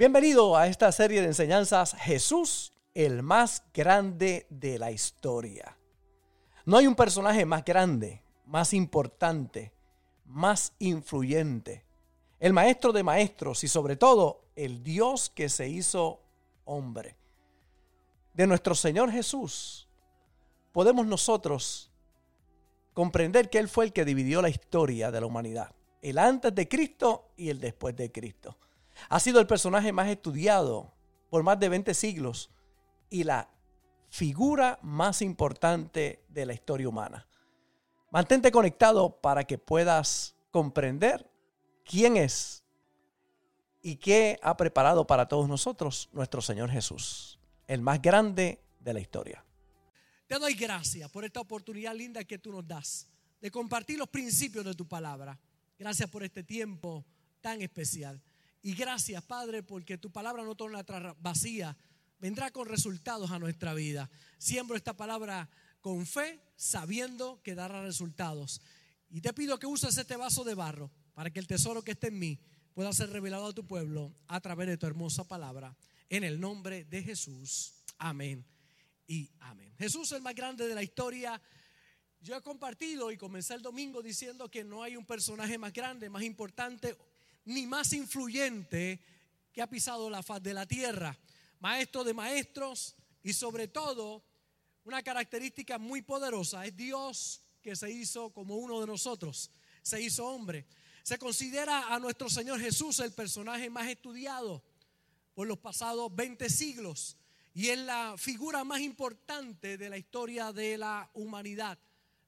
Bienvenido a esta serie de enseñanzas Jesús, el más grande de la historia. No hay un personaje más grande, más importante, más influyente, el maestro de maestros y sobre todo el Dios que se hizo hombre. De nuestro Señor Jesús podemos nosotros comprender que Él fue el que dividió la historia de la humanidad, el antes de Cristo y el después de Cristo. Ha sido el personaje más estudiado por más de 20 siglos y la figura más importante de la historia humana. Mantente conectado para que puedas comprender quién es y qué ha preparado para todos nosotros nuestro Señor Jesús, el más grande de la historia. Te doy gracias por esta oportunidad linda que tú nos das de compartir los principios de tu palabra. Gracias por este tiempo tan especial. Y gracias, Padre, porque tu palabra no torna vacía, vendrá con resultados a nuestra vida. Siembro esta palabra con fe, sabiendo que dará resultados. Y te pido que uses este vaso de barro para que el tesoro que esté en mí pueda ser revelado a tu pueblo a través de tu hermosa palabra. En el nombre de Jesús. Amén y amén. Jesús es el más grande de la historia. Yo he compartido y comencé el domingo diciendo que no hay un personaje más grande, más importante ni más influyente que ha pisado la faz de la tierra. Maestro de maestros y sobre todo una característica muy poderosa es Dios que se hizo como uno de nosotros, se hizo hombre. Se considera a nuestro Señor Jesús el personaje más estudiado por los pasados 20 siglos y es la figura más importante de la historia de la humanidad.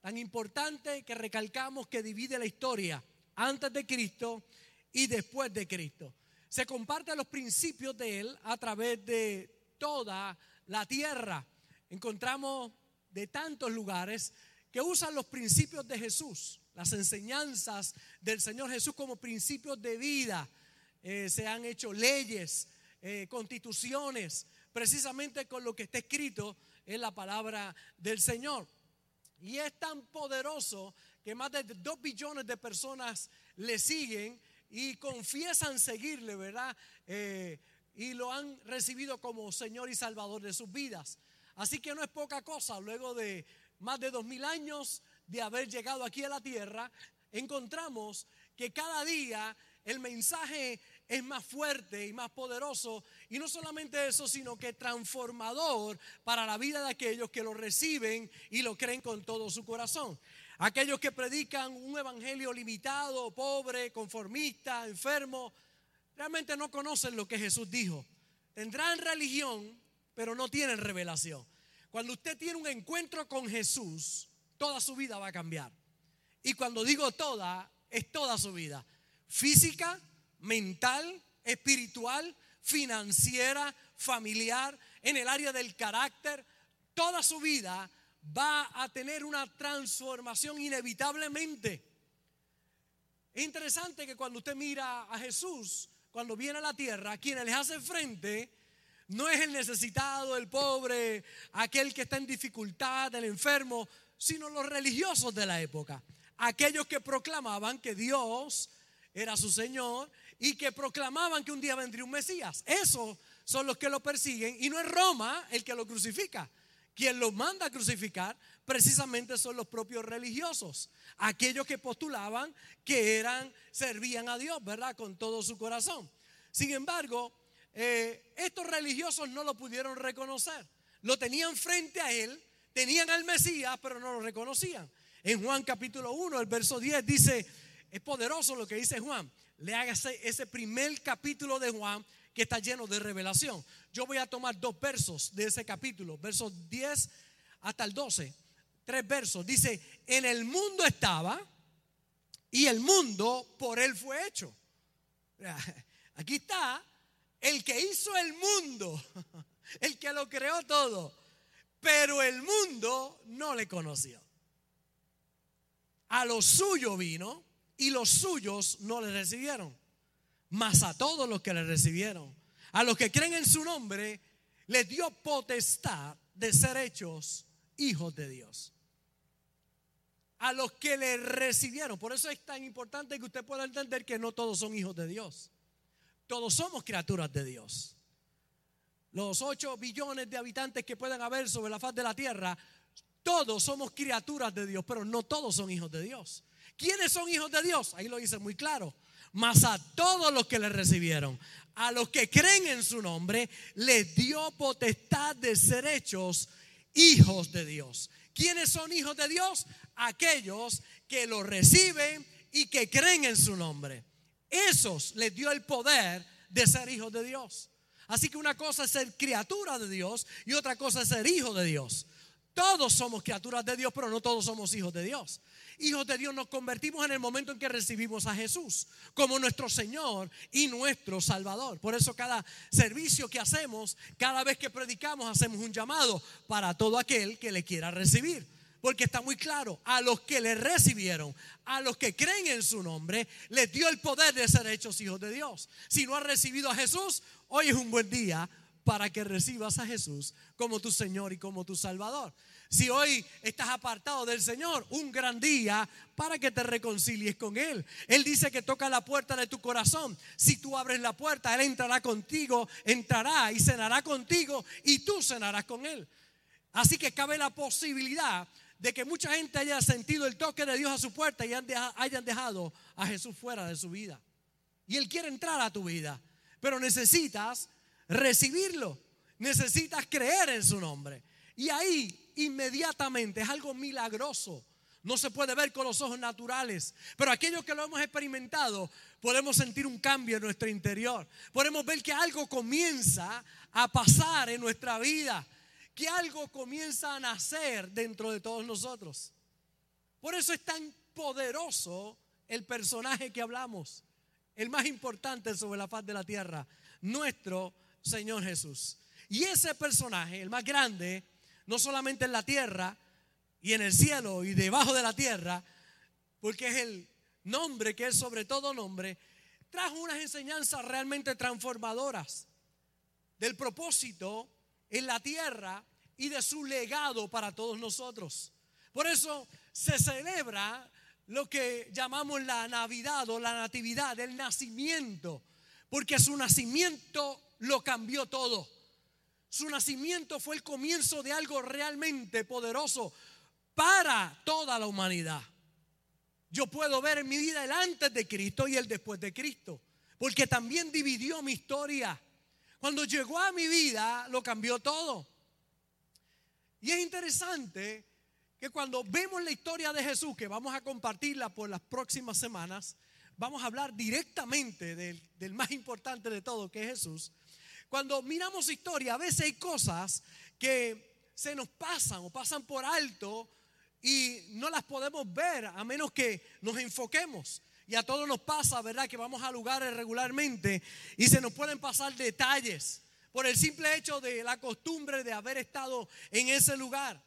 Tan importante que recalcamos que divide la historia antes de Cristo y después de Cristo. Se comparten los principios de Él a través de toda la tierra. Encontramos de tantos lugares que usan los principios de Jesús, las enseñanzas del Señor Jesús como principios de vida. Eh, se han hecho leyes, eh, constituciones, precisamente con lo que está escrito en la palabra del Señor. Y es tan poderoso que más de dos billones de personas le siguen y confiesan seguirle, ¿verdad? Eh, y lo han recibido como Señor y Salvador de sus vidas. Así que no es poca cosa, luego de más de dos mil años de haber llegado aquí a la tierra, encontramos que cada día el mensaje es más fuerte y más poderoso. Y no solamente eso, sino que transformador para la vida de aquellos que lo reciben y lo creen con todo su corazón. Aquellos que predican un evangelio limitado, pobre, conformista, enfermo, realmente no conocen lo que Jesús dijo. Tendrán religión, pero no tienen revelación. Cuando usted tiene un encuentro con Jesús, toda su vida va a cambiar. Y cuando digo toda, es toda su vida. Física, mental, espiritual, financiera, familiar, en el área del carácter, toda su vida va a tener una transformación inevitablemente. Es interesante que cuando usted mira a Jesús, cuando viene a la tierra, quienes les hace frente no es el necesitado, el pobre, aquel que está en dificultad, el enfermo, sino los religiosos de la época. Aquellos que proclamaban que Dios era su Señor y que proclamaban que un día vendría un Mesías. Esos son los que lo persiguen y no es Roma el que lo crucifica. Quien los manda a crucificar precisamente son los propios religiosos, aquellos que postulaban que eran, servían a Dios, ¿verdad? Con todo su corazón. Sin embargo, eh, estos religiosos no lo pudieron reconocer. Lo tenían frente a él, tenían al Mesías, pero no lo reconocían. En Juan capítulo 1, el verso 10 dice, es poderoso lo que dice Juan. Le ese primer capítulo de Juan que está lleno de revelación. Yo voy a tomar dos versos de ese capítulo, versos 10 hasta el 12. Tres versos. Dice, en el mundo estaba y el mundo por él fue hecho. Aquí está el que hizo el mundo, el que lo creó todo, pero el mundo no le conoció. A lo suyo vino y los suyos no le recibieron mas a todos los que le recibieron, a los que creen en su nombre, les dio potestad de ser hechos hijos de Dios. A los que le recibieron. Por eso es tan importante que usted pueda entender que no todos son hijos de Dios. todos somos criaturas de Dios. Los 8 billones de habitantes que pueden haber sobre la faz de la tierra, todos somos criaturas de Dios, pero no todos son hijos de Dios. ¿Quiénes son hijos de Dios? Ahí lo dice muy claro. Mas a todos los que le recibieron, a los que creen en su nombre, les dio potestad de ser hechos hijos de Dios. ¿Quiénes son hijos de Dios? Aquellos que lo reciben y que creen en su nombre. Esos les dio el poder de ser hijos de Dios. Así que una cosa es ser criatura de Dios y otra cosa es ser hijo de Dios. Todos somos criaturas de Dios, pero no todos somos hijos de Dios. Hijos de Dios nos convertimos en el momento en que recibimos a Jesús como nuestro Señor y nuestro Salvador. Por eso cada servicio que hacemos, cada vez que predicamos, hacemos un llamado para todo aquel que le quiera recibir. Porque está muy claro, a los que le recibieron, a los que creen en su nombre, les dio el poder de ser hechos hijos de Dios. Si no has recibido a Jesús, hoy es un buen día para que recibas a Jesús como tu Señor y como tu Salvador. Si hoy estás apartado del Señor, un gran día para que te reconcilies con Él. Él dice que toca la puerta de tu corazón. Si tú abres la puerta, Él entrará contigo, entrará y cenará contigo y tú cenarás con Él. Así que cabe la posibilidad de que mucha gente haya sentido el toque de Dios a su puerta y hayan dejado a Jesús fuera de su vida. Y Él quiere entrar a tu vida, pero necesitas recibirlo. Necesitas creer en su nombre. Y ahí inmediatamente es algo milagroso. No se puede ver con los ojos naturales, pero aquellos que lo hemos experimentado podemos sentir un cambio en nuestro interior. Podemos ver que algo comienza a pasar en nuestra vida, que algo comienza a nacer dentro de todos nosotros. Por eso es tan poderoso el personaje que hablamos, el más importante sobre la faz de la tierra, nuestro Señor Jesús. Y ese personaje, el más grande, no solamente en la tierra y en el cielo y debajo de la tierra, porque es el nombre que es sobre todo nombre, trajo unas enseñanzas realmente transformadoras del propósito en la tierra y de su legado para todos nosotros. Por eso se celebra lo que llamamos la Navidad o la Natividad, el nacimiento, porque su nacimiento lo cambió todo. Su nacimiento fue el comienzo de algo realmente poderoso para toda la humanidad. Yo puedo ver en mi vida el antes de Cristo y el después de Cristo, porque también dividió mi historia. Cuando llegó a mi vida, lo cambió todo. Y es interesante que cuando vemos la historia de Jesús, que vamos a compartirla por las próximas semanas, vamos a hablar directamente del, del más importante de todo, que es Jesús cuando miramos historia, a veces hay cosas que se nos pasan o pasan por alto y no las podemos ver a menos que nos enfoquemos. Y a todos nos pasa, ¿verdad? Que vamos a lugares regularmente y se nos pueden pasar detalles por el simple hecho de la costumbre de haber estado en ese lugar.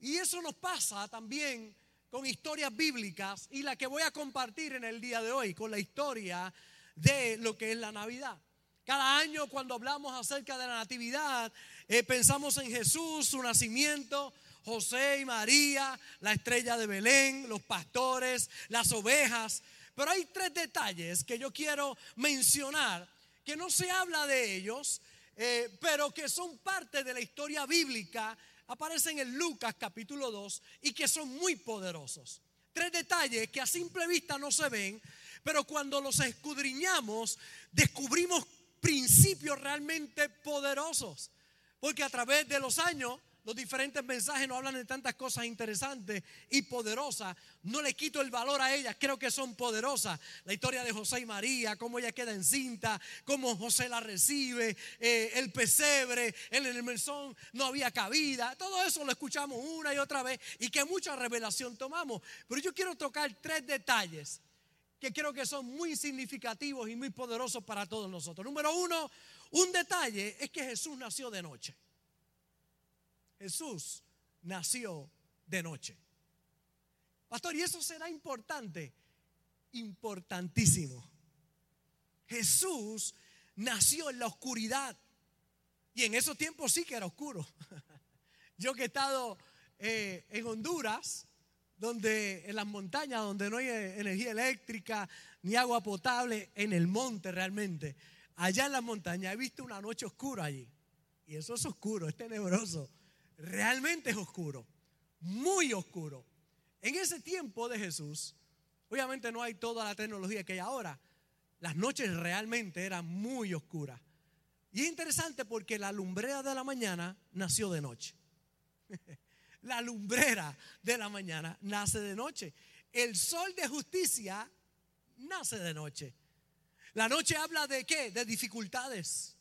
Y eso nos pasa también con historias bíblicas y la que voy a compartir en el día de hoy, con la historia de lo que es la Navidad. Cada año cuando hablamos acerca de la natividad, eh, pensamos en Jesús, su nacimiento, José y María, la estrella de Belén, los pastores, las ovejas. Pero hay tres detalles que yo quiero mencionar, que no se habla de ellos, eh, pero que son parte de la historia bíblica, aparecen en Lucas capítulo 2 y que son muy poderosos. Tres detalles que a simple vista no se ven, pero cuando los escudriñamos descubrimos principios realmente poderosos. Porque a través de los años, los diferentes mensajes nos hablan de tantas cosas interesantes y poderosas. No le quito el valor a ellas, creo que son poderosas. La historia de José y María, cómo ella queda encinta, cómo José la recibe, eh, el pesebre, en el mesón no había cabida. Todo eso lo escuchamos una y otra vez y que mucha revelación tomamos. Pero yo quiero tocar tres detalles que creo que son muy significativos y muy poderosos para todos nosotros. Número uno, un detalle es que Jesús nació de noche. Jesús nació de noche. Pastor, ¿y eso será importante? Importantísimo. Jesús nació en la oscuridad. Y en esos tiempos sí que era oscuro. Yo que he estado eh, en Honduras, donde en las montañas, donde no hay energía eléctrica ni agua potable, en el monte realmente. allá en la montaña, he visto una noche oscura allí. Y eso es oscuro, es tenebroso. Realmente es oscuro, muy oscuro. En ese tiempo de Jesús, obviamente no hay toda la tecnología que hay ahora. Las noches realmente eran muy oscuras. Y es interesante porque la lumbrera de la mañana nació de noche. la lumbrera de la mañana nace de noche. El sol de justicia nace de noche. La noche habla de qué? De dificultades.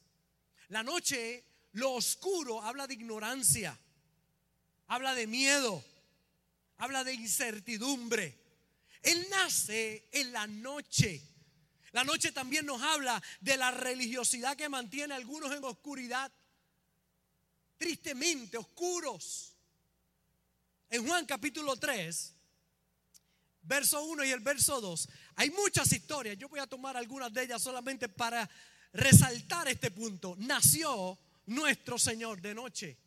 La noche, lo oscuro, habla de ignorancia. Habla de miedo. Habla de incertidumbre. Él nace en la noche. La noche también nos habla de la religiosidad que mantiene a algunos en oscuridad. Tristemente oscuros. En Juan capítulo 3, verso 1 y el verso 2, hay muchas historias. Yo voy a tomar algunas de ellas solamente para resaltar este punto. Nació nuestro Señor de noche.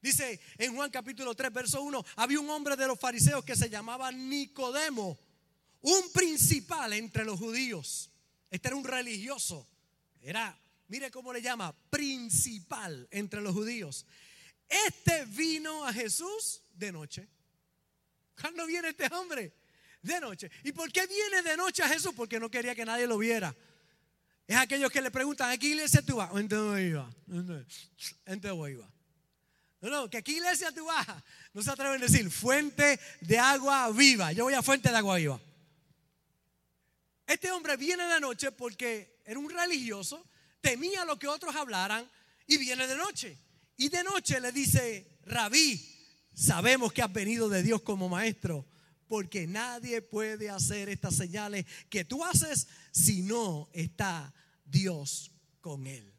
Dice en Juan capítulo 3, verso 1, había un hombre de los fariseos que se llamaba Nicodemo, un principal entre los judíos. Este era un religioso. Era, mire cómo le llama, principal entre los judíos. Este vino a Jesús de noche. ¿Cuándo viene este hombre? De noche. ¿Y por qué viene de noche a Jesús? Porque no quería que nadie lo viera. Es aquellos que le preguntan, ¿a qué iglesia tú vas? ¿En dónde iba? ¿En? No, no, que qué iglesia tú vas. No se atreven a decir, fuente de agua viva. Yo voy a fuente de agua viva. Este hombre viene de noche porque era un religioso, temía lo que otros hablaran y viene de noche. Y de noche le dice, rabí, sabemos que has venido de Dios como maestro, porque nadie puede hacer estas señales que tú haces si no está Dios con él.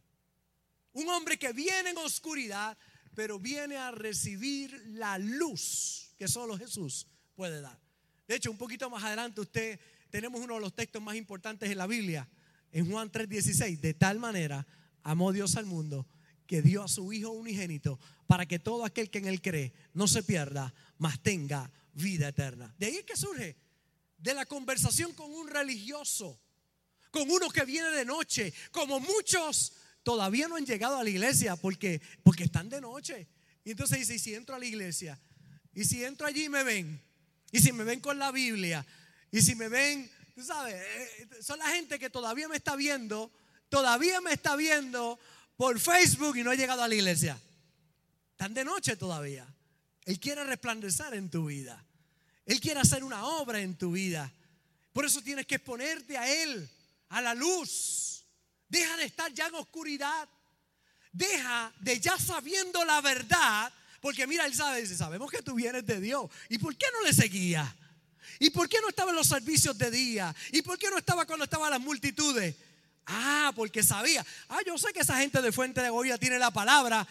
Un hombre que viene en oscuridad, pero viene a recibir la luz que solo Jesús puede dar. De hecho, un poquito más adelante usted tenemos uno de los textos más importantes en la Biblia, en Juan 3:16, de tal manera amó Dios al mundo que dio a su Hijo unigénito para que todo aquel que en él cree no se pierda, mas tenga vida eterna. De ahí es que surge de la conversación con un religioso, con uno que viene de noche, como muchos todavía no han llegado a la iglesia porque, porque están de noche. Y entonces dice, ¿y si entro a la iglesia? ¿Y si entro allí me ven? ¿Y si me ven con la Biblia? ¿Y si me ven? Tú sabes, eh, son la gente que todavía me está viendo, todavía me está viendo por Facebook y no ha llegado a la iglesia. Están de noche todavía. Él quiere resplandecer en tu vida. Él quiere hacer una obra en tu vida. Por eso tienes que exponerte a Él, a la luz. Deja de estar ya en oscuridad. Deja de ya sabiendo la verdad. Porque mira, Él sabe, dice, sabemos que tú vienes de Dios. ¿Y por qué no le seguía? ¿Y por qué no estaba en los servicios de día? ¿Y por qué no estaba cuando estaban las multitudes? Ah, porque sabía. Ah, yo sé que esa gente de Fuente de Goya tiene la palabra,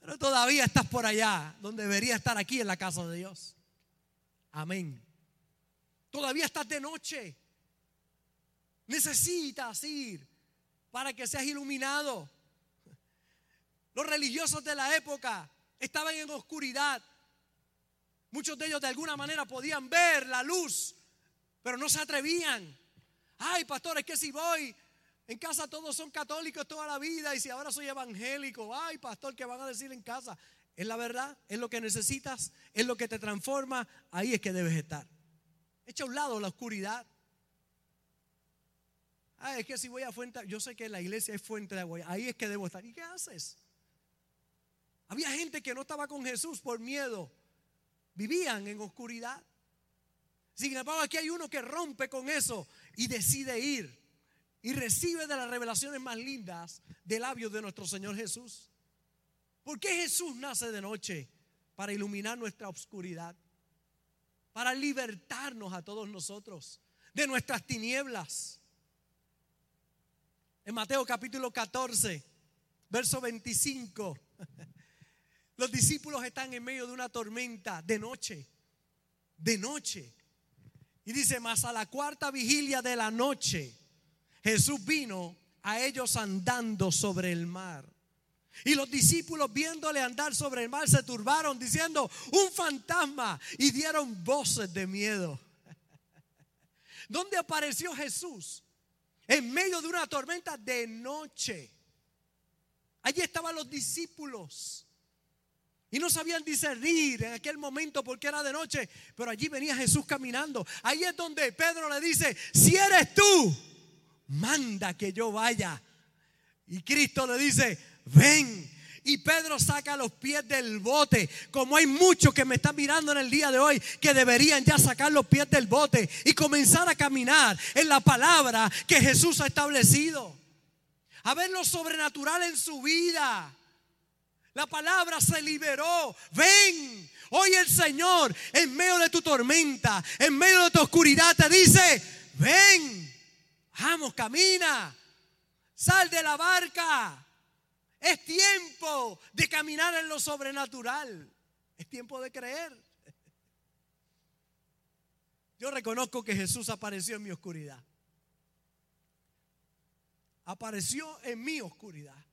pero todavía estás por allá, donde debería estar aquí en la casa de Dios. Amén. Todavía estás de noche. Necesitas ir para que seas iluminado. Los religiosos de la época estaban en oscuridad. Muchos de ellos de alguna manera podían ver la luz, pero no se atrevían. Ay, pastor, es que si voy en casa todos son católicos toda la vida y si ahora soy evangélico, ay pastor, ¿qué van a decir en casa? Es la verdad, es lo que necesitas, es lo que te transforma, ahí es que debes estar. Echa a un lado la oscuridad. Ay, es que si voy a fuente, yo sé que la iglesia es fuente de agua, ahí es que debo estar. ¿Y qué haces? Había gente que no estaba con Jesús por miedo, vivían en oscuridad. Sin embargo, aquí hay uno que rompe con eso y decide ir y recibe de las revelaciones más lindas de labios de nuestro Señor Jesús. ¿Por qué Jesús nace de noche? Para iluminar nuestra oscuridad, para libertarnos a todos nosotros de nuestras tinieblas. En Mateo capítulo 14, verso 25, los discípulos están en medio de una tormenta de noche, de noche. Y dice, más a la cuarta vigilia de la noche, Jesús vino a ellos andando sobre el mar. Y los discípulos viéndole andar sobre el mar se turbaron diciendo, un fantasma, y dieron voces de miedo. ¿Dónde apareció Jesús? en medio de una tormenta de noche. Allí estaban los discípulos. Y no sabían discernir en aquel momento porque era de noche, pero allí venía Jesús caminando. Ahí es donde Pedro le dice, si eres tú, manda que yo vaya. Y Cristo le dice, ven. Y Pedro saca los pies del bote. Como hay muchos que me están mirando en el día de hoy que deberían ya sacar los pies del bote y comenzar a caminar en la palabra que Jesús ha establecido. A ver lo sobrenatural en su vida. La palabra se liberó. Ven. Hoy el Señor en medio de tu tormenta, en medio de tu oscuridad te dice, ven. Vamos, camina. Sal de la barca. Es tiempo de caminar en lo sobrenatural. Es tiempo de creer. Yo reconozco que Jesús apareció en mi oscuridad. Apareció en mi oscuridad.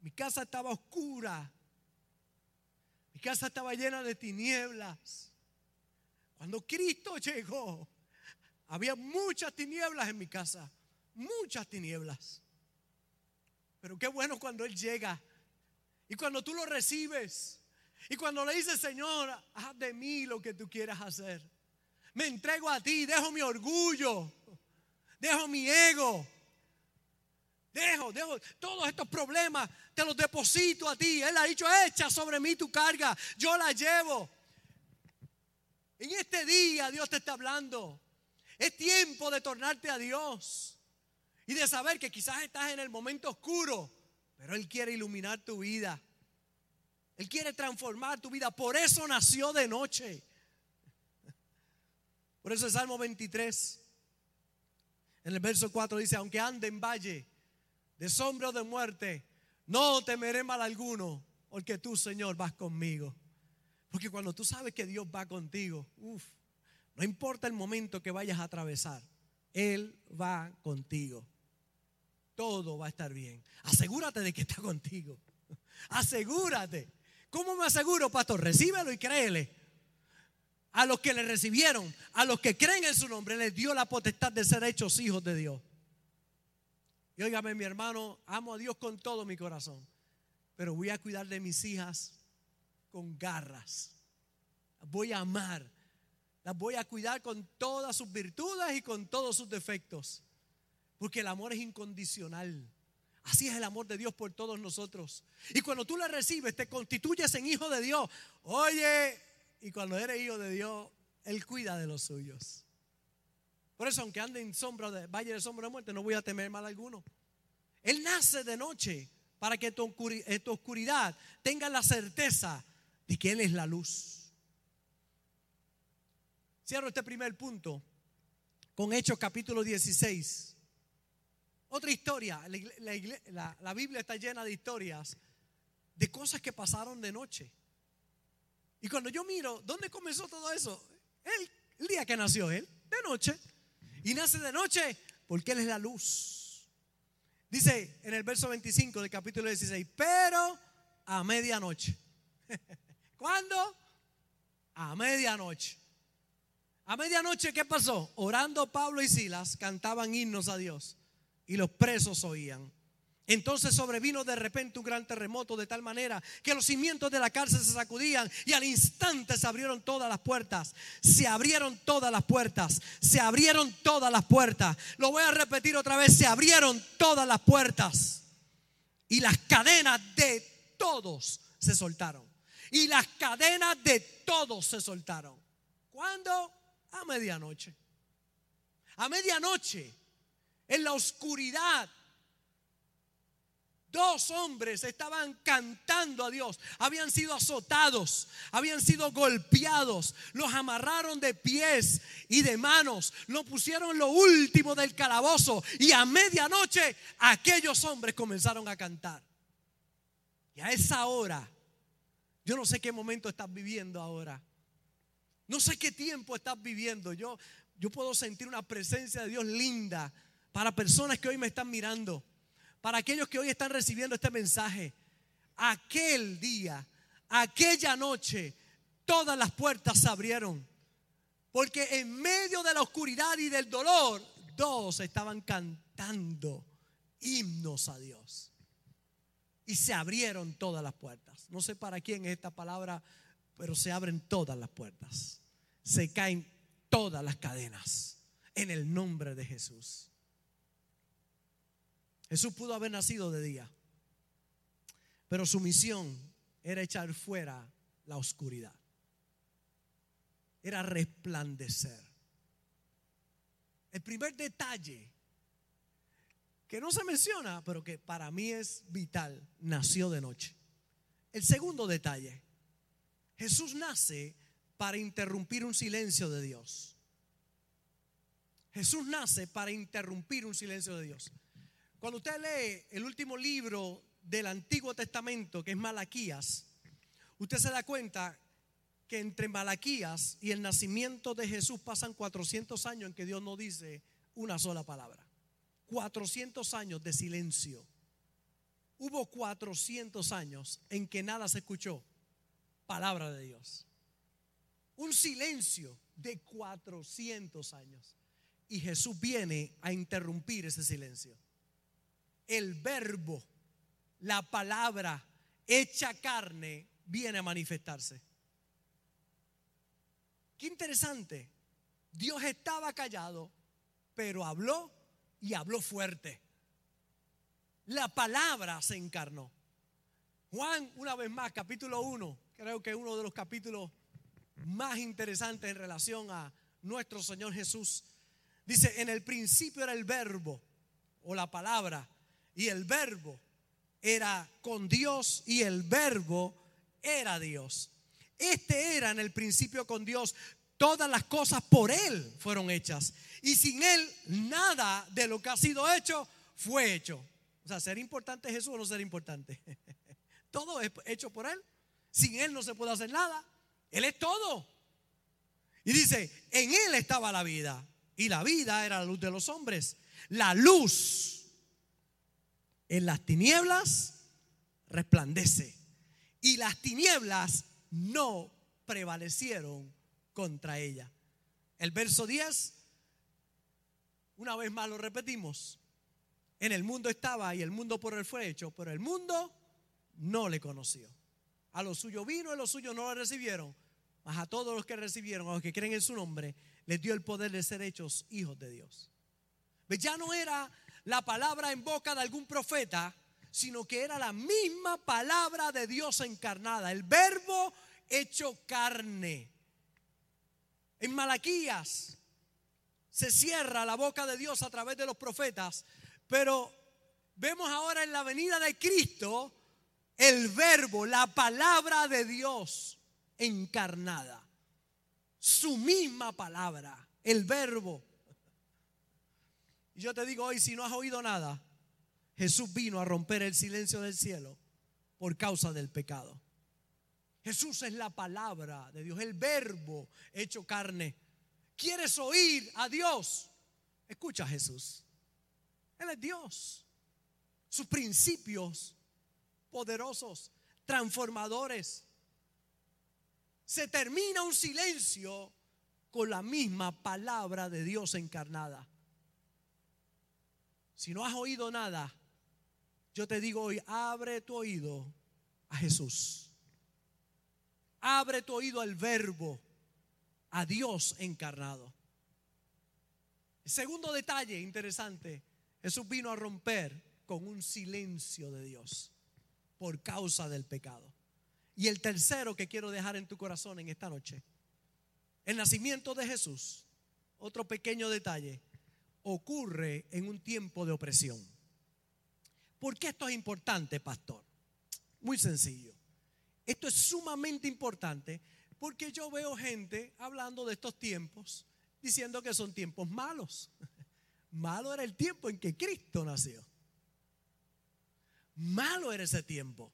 Mi casa estaba oscura. Mi casa estaba llena de tinieblas. Cuando Cristo llegó, había muchas tinieblas en mi casa. Muchas tinieblas. Pero qué bueno cuando Él llega. Y cuando tú lo recibes. Y cuando le dices, Señor, haz de mí lo que tú quieras hacer. Me entrego a ti, dejo mi orgullo, dejo mi ego, Dejo, dejo todos estos problemas, te los deposito a ti. Él ha dicho, echa sobre mí tu carga, yo la llevo. En este día Dios te está hablando. Es tiempo de tornarte a Dios y de saber que quizás estás en el momento oscuro, pero Él quiere iluminar tu vida. Él quiere transformar tu vida. Por eso nació de noche. Por eso el Salmo 23, en el verso 4 dice, aunque ande en valle de sombra de muerte, no temeré mal alguno, porque tú, Señor, vas conmigo. Porque cuando tú sabes que Dios va contigo, no importa el momento que vayas a atravesar, Él va contigo. Todo va a estar bien. Asegúrate de que está contigo. Asegúrate. ¿Cómo me aseguro, pastor? Recíbelo y créele. A los que le recibieron, a los que creen en su nombre, les dio la potestad de ser hechos hijos de Dios. Y óigame, mi hermano, amo a Dios con todo mi corazón, pero voy a cuidar de mis hijas con garras. Voy a amar. Las voy a cuidar con todas sus virtudes y con todos sus defectos. Porque el amor es incondicional. Así es el amor de Dios por todos nosotros. Y cuando tú la recibes, te constituyes en hijo de Dios. Oye, y cuando eres hijo de Dios, Él cuida de los suyos. Por eso, aunque ande en sombra de valle de sombra de muerte, no voy a temer mal alguno. Él nace de noche para que tu, en tu oscuridad tenga la certeza de que Él es la luz. Cierro este primer punto con Hechos capítulo 16. Otra historia. La, Biblia está llena de historias de cosas que pasaron de noche. Y cuando yo miro, ¿dónde comenzó todo eso? el día que nació Él, de noche. Y nace de noche porque Él es la luz. Dice en el verso 25 del capítulo 16, pero a medianoche. ¿Cuándo? A medianoche. A medianoche, ¿qué pasó? Orando Pablo y Silas cantaban himnos a Dios y los presos oían. Entonces sobrevino de repente un gran terremoto de tal manera que los cimientos de la cárcel se sacudían y al instante se abrieron todas las puertas. Se abrieron todas las puertas. Se abrieron todas las puertas. Lo voy a repetir otra vez. Se abrieron todas las puertas. Y las cadenas de todos se soltaron. Y las cadenas de todos se soltaron. ¿Cuándo? A medianoche. A medianoche. En la oscuridad Dos hombres estaban cantando a Dios. Habían sido azotados, habían sido golpeados. Los amarraron de pies y de manos. Lo pusieron lo último del calabozo. Y a medianoche aquellos hombres comenzaron a cantar. Y a esa hora, yo no sé qué momento estás viviendo ahora. No sé qué tiempo estás viviendo. Yo, yo puedo sentir una presencia de Dios linda para personas que hoy me están mirando para aquellos que hoy están recibiendo este mensaje, aquel día, aquella noche, todas las puertas se abrieron. Porque en medio de la oscuridad y del dolor, dos estaban cantando himnos a Dios. Y se abrieron todas las puertas. No sé para quién es esta palabra, pero se abren todas las puertas. Se caen todas las cadenas en el nombre de Jesús. Jesús pudo haber nacido de día, pero su misión era echar fuera la oscuridad. Era resplandecer. El primer detalle que no se menciona, pero que para mí es vital, nació de noche. El segundo detalle, Jesús nace para interrumpir un silencio de Dios. Jesús nace para interrumpir un silencio de Dios. Cuando usted lee el último libro del Antiguo Testamento, que es Malaquías, usted se da cuenta que entre Malaquías y el nacimiento de Jesús pasan 400 años en que Dios no dice una sola palabra. 400 años de silencio. Hubo 400 años en que nada se escuchó. Palabra de Dios. Un silencio de 400 años. Y Jesús viene a interrumpir ese silencio. El verbo, la palabra hecha carne, viene a manifestarse. Qué interesante. Dios estaba callado, pero habló y habló fuerte. La palabra se encarnó. Juan, una vez más, capítulo 1, creo que uno de los capítulos más interesantes en relación a nuestro Señor Jesús. Dice, en el principio era el verbo o la palabra y el verbo era con Dios y el verbo era Dios. Este era en el principio con Dios. Todas las cosas por Él fueron hechas. Y sin Él nada de lo que ha sido hecho fue hecho. O sea, ¿ser importante Jesús o no ser importante? todo es hecho por Él. Sin Él no se puede hacer nada. Él es todo. Y dice, en Él estaba la vida. Y la vida era la luz de los hombres. La luz en las tinieblas resplandece. Y las tinieblas no prevalecieron contra ella. El verso 10, una vez más lo repetimos. En el mundo estaba y el mundo por él fue hecho, pero el mundo no le conoció. A lo suyo vino y los suyos no lo recibieron. Mas a todos los que recibieron, a los que creen en su nombre, les dio el poder de ser hechos hijos de Dios. Ya no era la palabra en boca de algún profeta, sino que era la misma palabra de Dios encarnada, el verbo hecho carne. En Malaquías se cierra la boca de Dios a través de los profetas, pero vemos ahora en la venida de Cristo el verbo, la palabra de Dios encarnada. Su misma palabra, el verbo. Y yo te digo hoy, si no has oído nada, Jesús vino a romper el silencio del cielo por causa del pecado. Jesús es la palabra de Dios, el verbo hecho carne. ¿Quieres oír a Dios? Escucha a Jesús. Él es Dios. Sus principios poderosos, transformadores. Se termina un silencio con la misma palabra de Dios encarnada. Si no has oído nada, yo te digo hoy, abre tu oído a Jesús. Abre tu oído al verbo, a Dios encarnado. segundo detalle interesante, Jesús vino a romper con un silencio de Dios por causa del pecado. Y el tercero que quiero dejar en tu corazón en esta noche, el nacimiento de Jesús, otro pequeño detalle, ocurre en un tiempo de opresión. ¿Por qué esto es importante, pastor? Muy sencillo. Esto es sumamente importante porque yo veo gente hablando de estos tiempos diciendo que son tiempos malos. Malo era el tiempo en que Cristo nació. Malo era ese tiempo.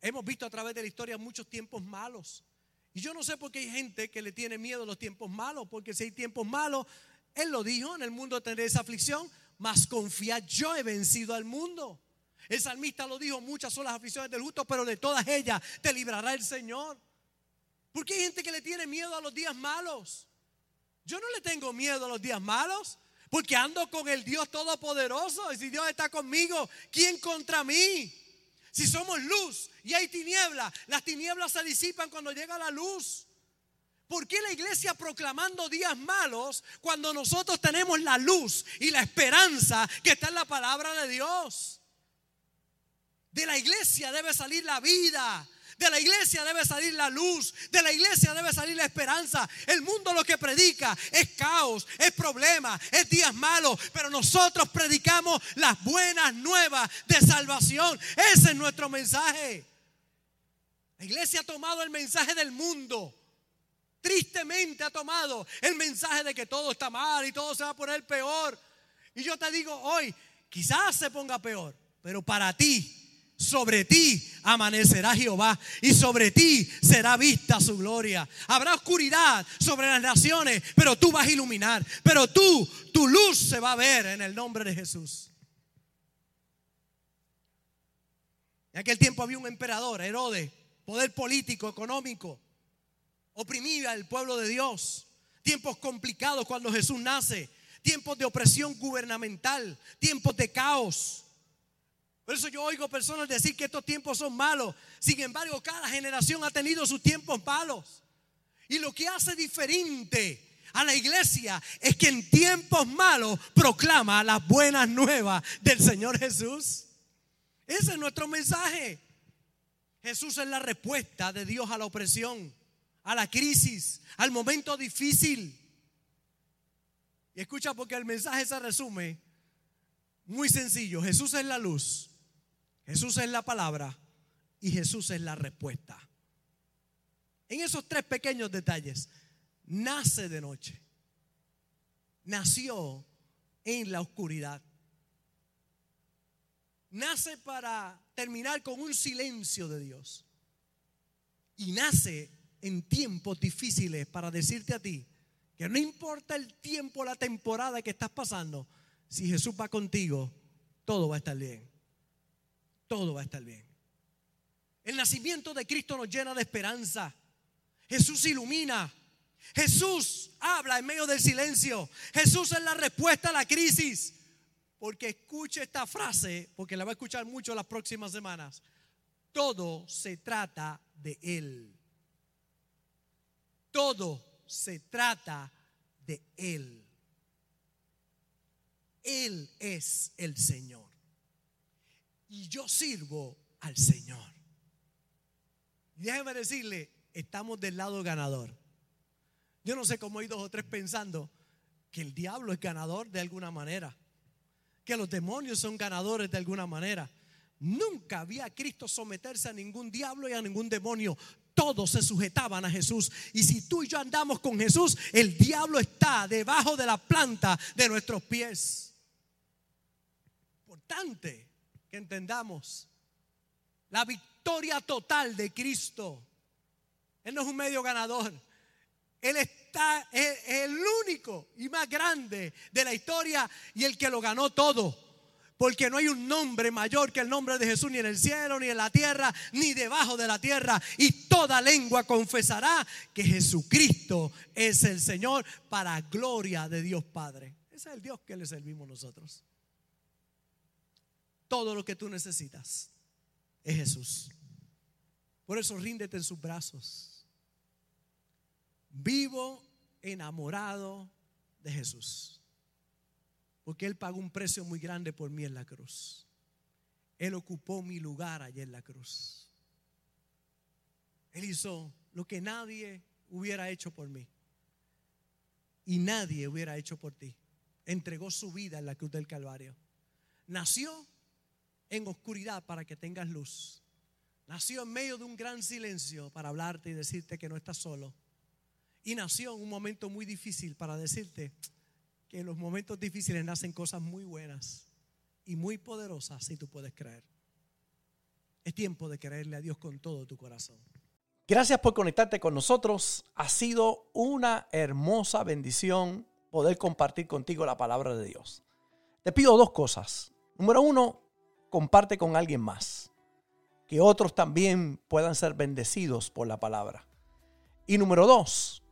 Hemos visto a través de la historia muchos tiempos malos. Y yo no sé por qué hay gente que le tiene miedo a los tiempos malos, porque si hay tiempos malos, Él lo dijo, en el mundo tendréis aflicción, mas confía, yo he vencido al mundo. El salmista lo dijo, muchas son las aflicciones del justo, pero de todas ellas te librará el Señor. Porque hay gente que le tiene miedo a los días malos. Yo no le tengo miedo a los días malos, Porque ando con el Dios Todopoderoso. Y si Dios está conmigo, ¿quién contra mí? Si somos luz y hay tinieblas, las tinieblas se disipan cuando llega la luz. ¿Por qué la iglesia proclamando días malos cuando nosotros tenemos la luz y la esperanza que está en la palabra de Dios? De la iglesia debe salir la vida, de la iglesia debe salir la luz. De la iglesia debe salir la esperanza. El mundo lo que predica es caos, es problema, es días malos. Pero nosotros predicamos las buenas nuevas de salvación. Ese es nuestro mensaje. La iglesia ha tomado el mensaje del mundo. Tristemente ha tomado el mensaje de que todo está mal y todo se va a poner peor. Y yo te digo hoy, quizás se ponga peor, pero para ti sobre ti amanecerá Jehová y sobre ti será vista su gloria. Habrá oscuridad sobre las naciones, pero tú vas a iluminar. Pero tú, tu luz se va a ver en el nombre de Jesús. En aquel tiempo había un emperador, Herodes, poder político, económico, oprimía al pueblo de Dios. Tiempos complicados cuando Jesús nace, tiempos de opresión gubernamental, tiempos de caos. Por eso yo oigo personas decir que estos tiempos son malos. Sin embargo, cada generación ha tenido sus tiempos malos. Y lo que hace diferente a la iglesia es que en tiempos malos proclama las buenas nuevas del Señor Jesús. Ese es nuestro mensaje. Jesús es la respuesta de Dios a la opresión, a la crisis, al momento difícil. Y escucha porque el mensaje se resume muy sencillo. Jesús es la luz. Jesús es la palabra y Jesús es la respuesta. En esos tres pequeños detalles, nace de noche, nació en la oscuridad, nace para terminar con un silencio de Dios. Y nace en tiempos difíciles para decirte a ti que no importa el tiempo, la temporada que estás pasando, si Jesús va contigo, todo va a estar bien todo va a estar bien. El nacimiento de Cristo nos llena de esperanza. Jesús ilumina. Jesús habla en medio del silencio. Jesús es la respuesta a la crisis. Porque escuche esta frase, porque la va a escuchar mucho las próximas semanas. Todo se trata de Él. Todo se trata de Él. Él es el Señor y yo sirvo al Señor. déjeme decirle, estamos del lado ganador. Yo no sé cómo hay dos o tres pensando que el diablo es ganador de alguna manera, que los demonios son ganadores de alguna manera. Nunca había Cristo someterse a ningún diablo y a ningún demonio. Todos se sujetaban a Jesús. Y si tú y yo andamos con Jesús, el diablo está debajo de la planta de nuestros pies. Importante que entendamos la victoria total de Cristo. Él no es un medio ganador. Él está, es el único y más grande de la historia y el que lo ganó todo. Porque no hay un nombre mayor que el nombre de Jesús ni en el cielo, ni en la tierra, ni debajo de la tierra. Y toda lengua confesará que Jesucristo es el Señor para gloria de Dios Padre. Ese es el Dios que le servimos nosotros. Todo lo que tú necesitas es Jesús. Por eso ríndete en sus brazos. Vivo enamorado de Jesús. Porque Él pagó un precio muy grande por mí en la cruz. Él ocupó mi lugar allí en la cruz. Él hizo lo que nadie hubiera hecho por mí. Y nadie hubiera hecho por ti. Entregó su vida en la cruz del Calvario. Nació en oscuridad para que tengas luz. Nació en medio de un gran silencio para hablarte y decirte que no estás solo. Y nació en un momento muy difícil para decirte que en los momentos difíciles nacen cosas muy buenas y muy poderosas si tú puedes creer. Es tiempo de creerle a Dios con todo tu corazón. Gracias por conectarte con nosotros. Ha sido una hermosa bendición poder compartir contigo la palabra de Dios. Te pido dos cosas. Número uno, comparte con alguien más. Que otros también puedan ser bendecidos por la palabra. Y número dos,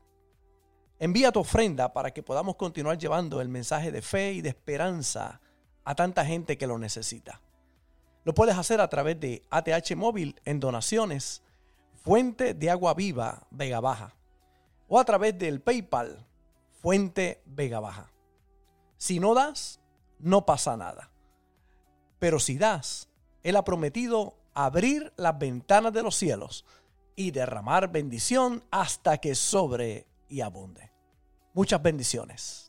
Envía tu ofrenda para que podamos continuar llevando el mensaje de fe y de esperanza a tanta gente que lo necesita. Lo puedes hacer a través de ATH Móvil en donaciones, Fuente de Agua Viva Vega Baja, o a través del PayPal Fuente Vega Baja. Si no das, no pasa nada. Pero si das, Él ha prometido abrir las ventanas de los cielos y derramar bendición hasta que sobre y abunde. Muchas bendiciones.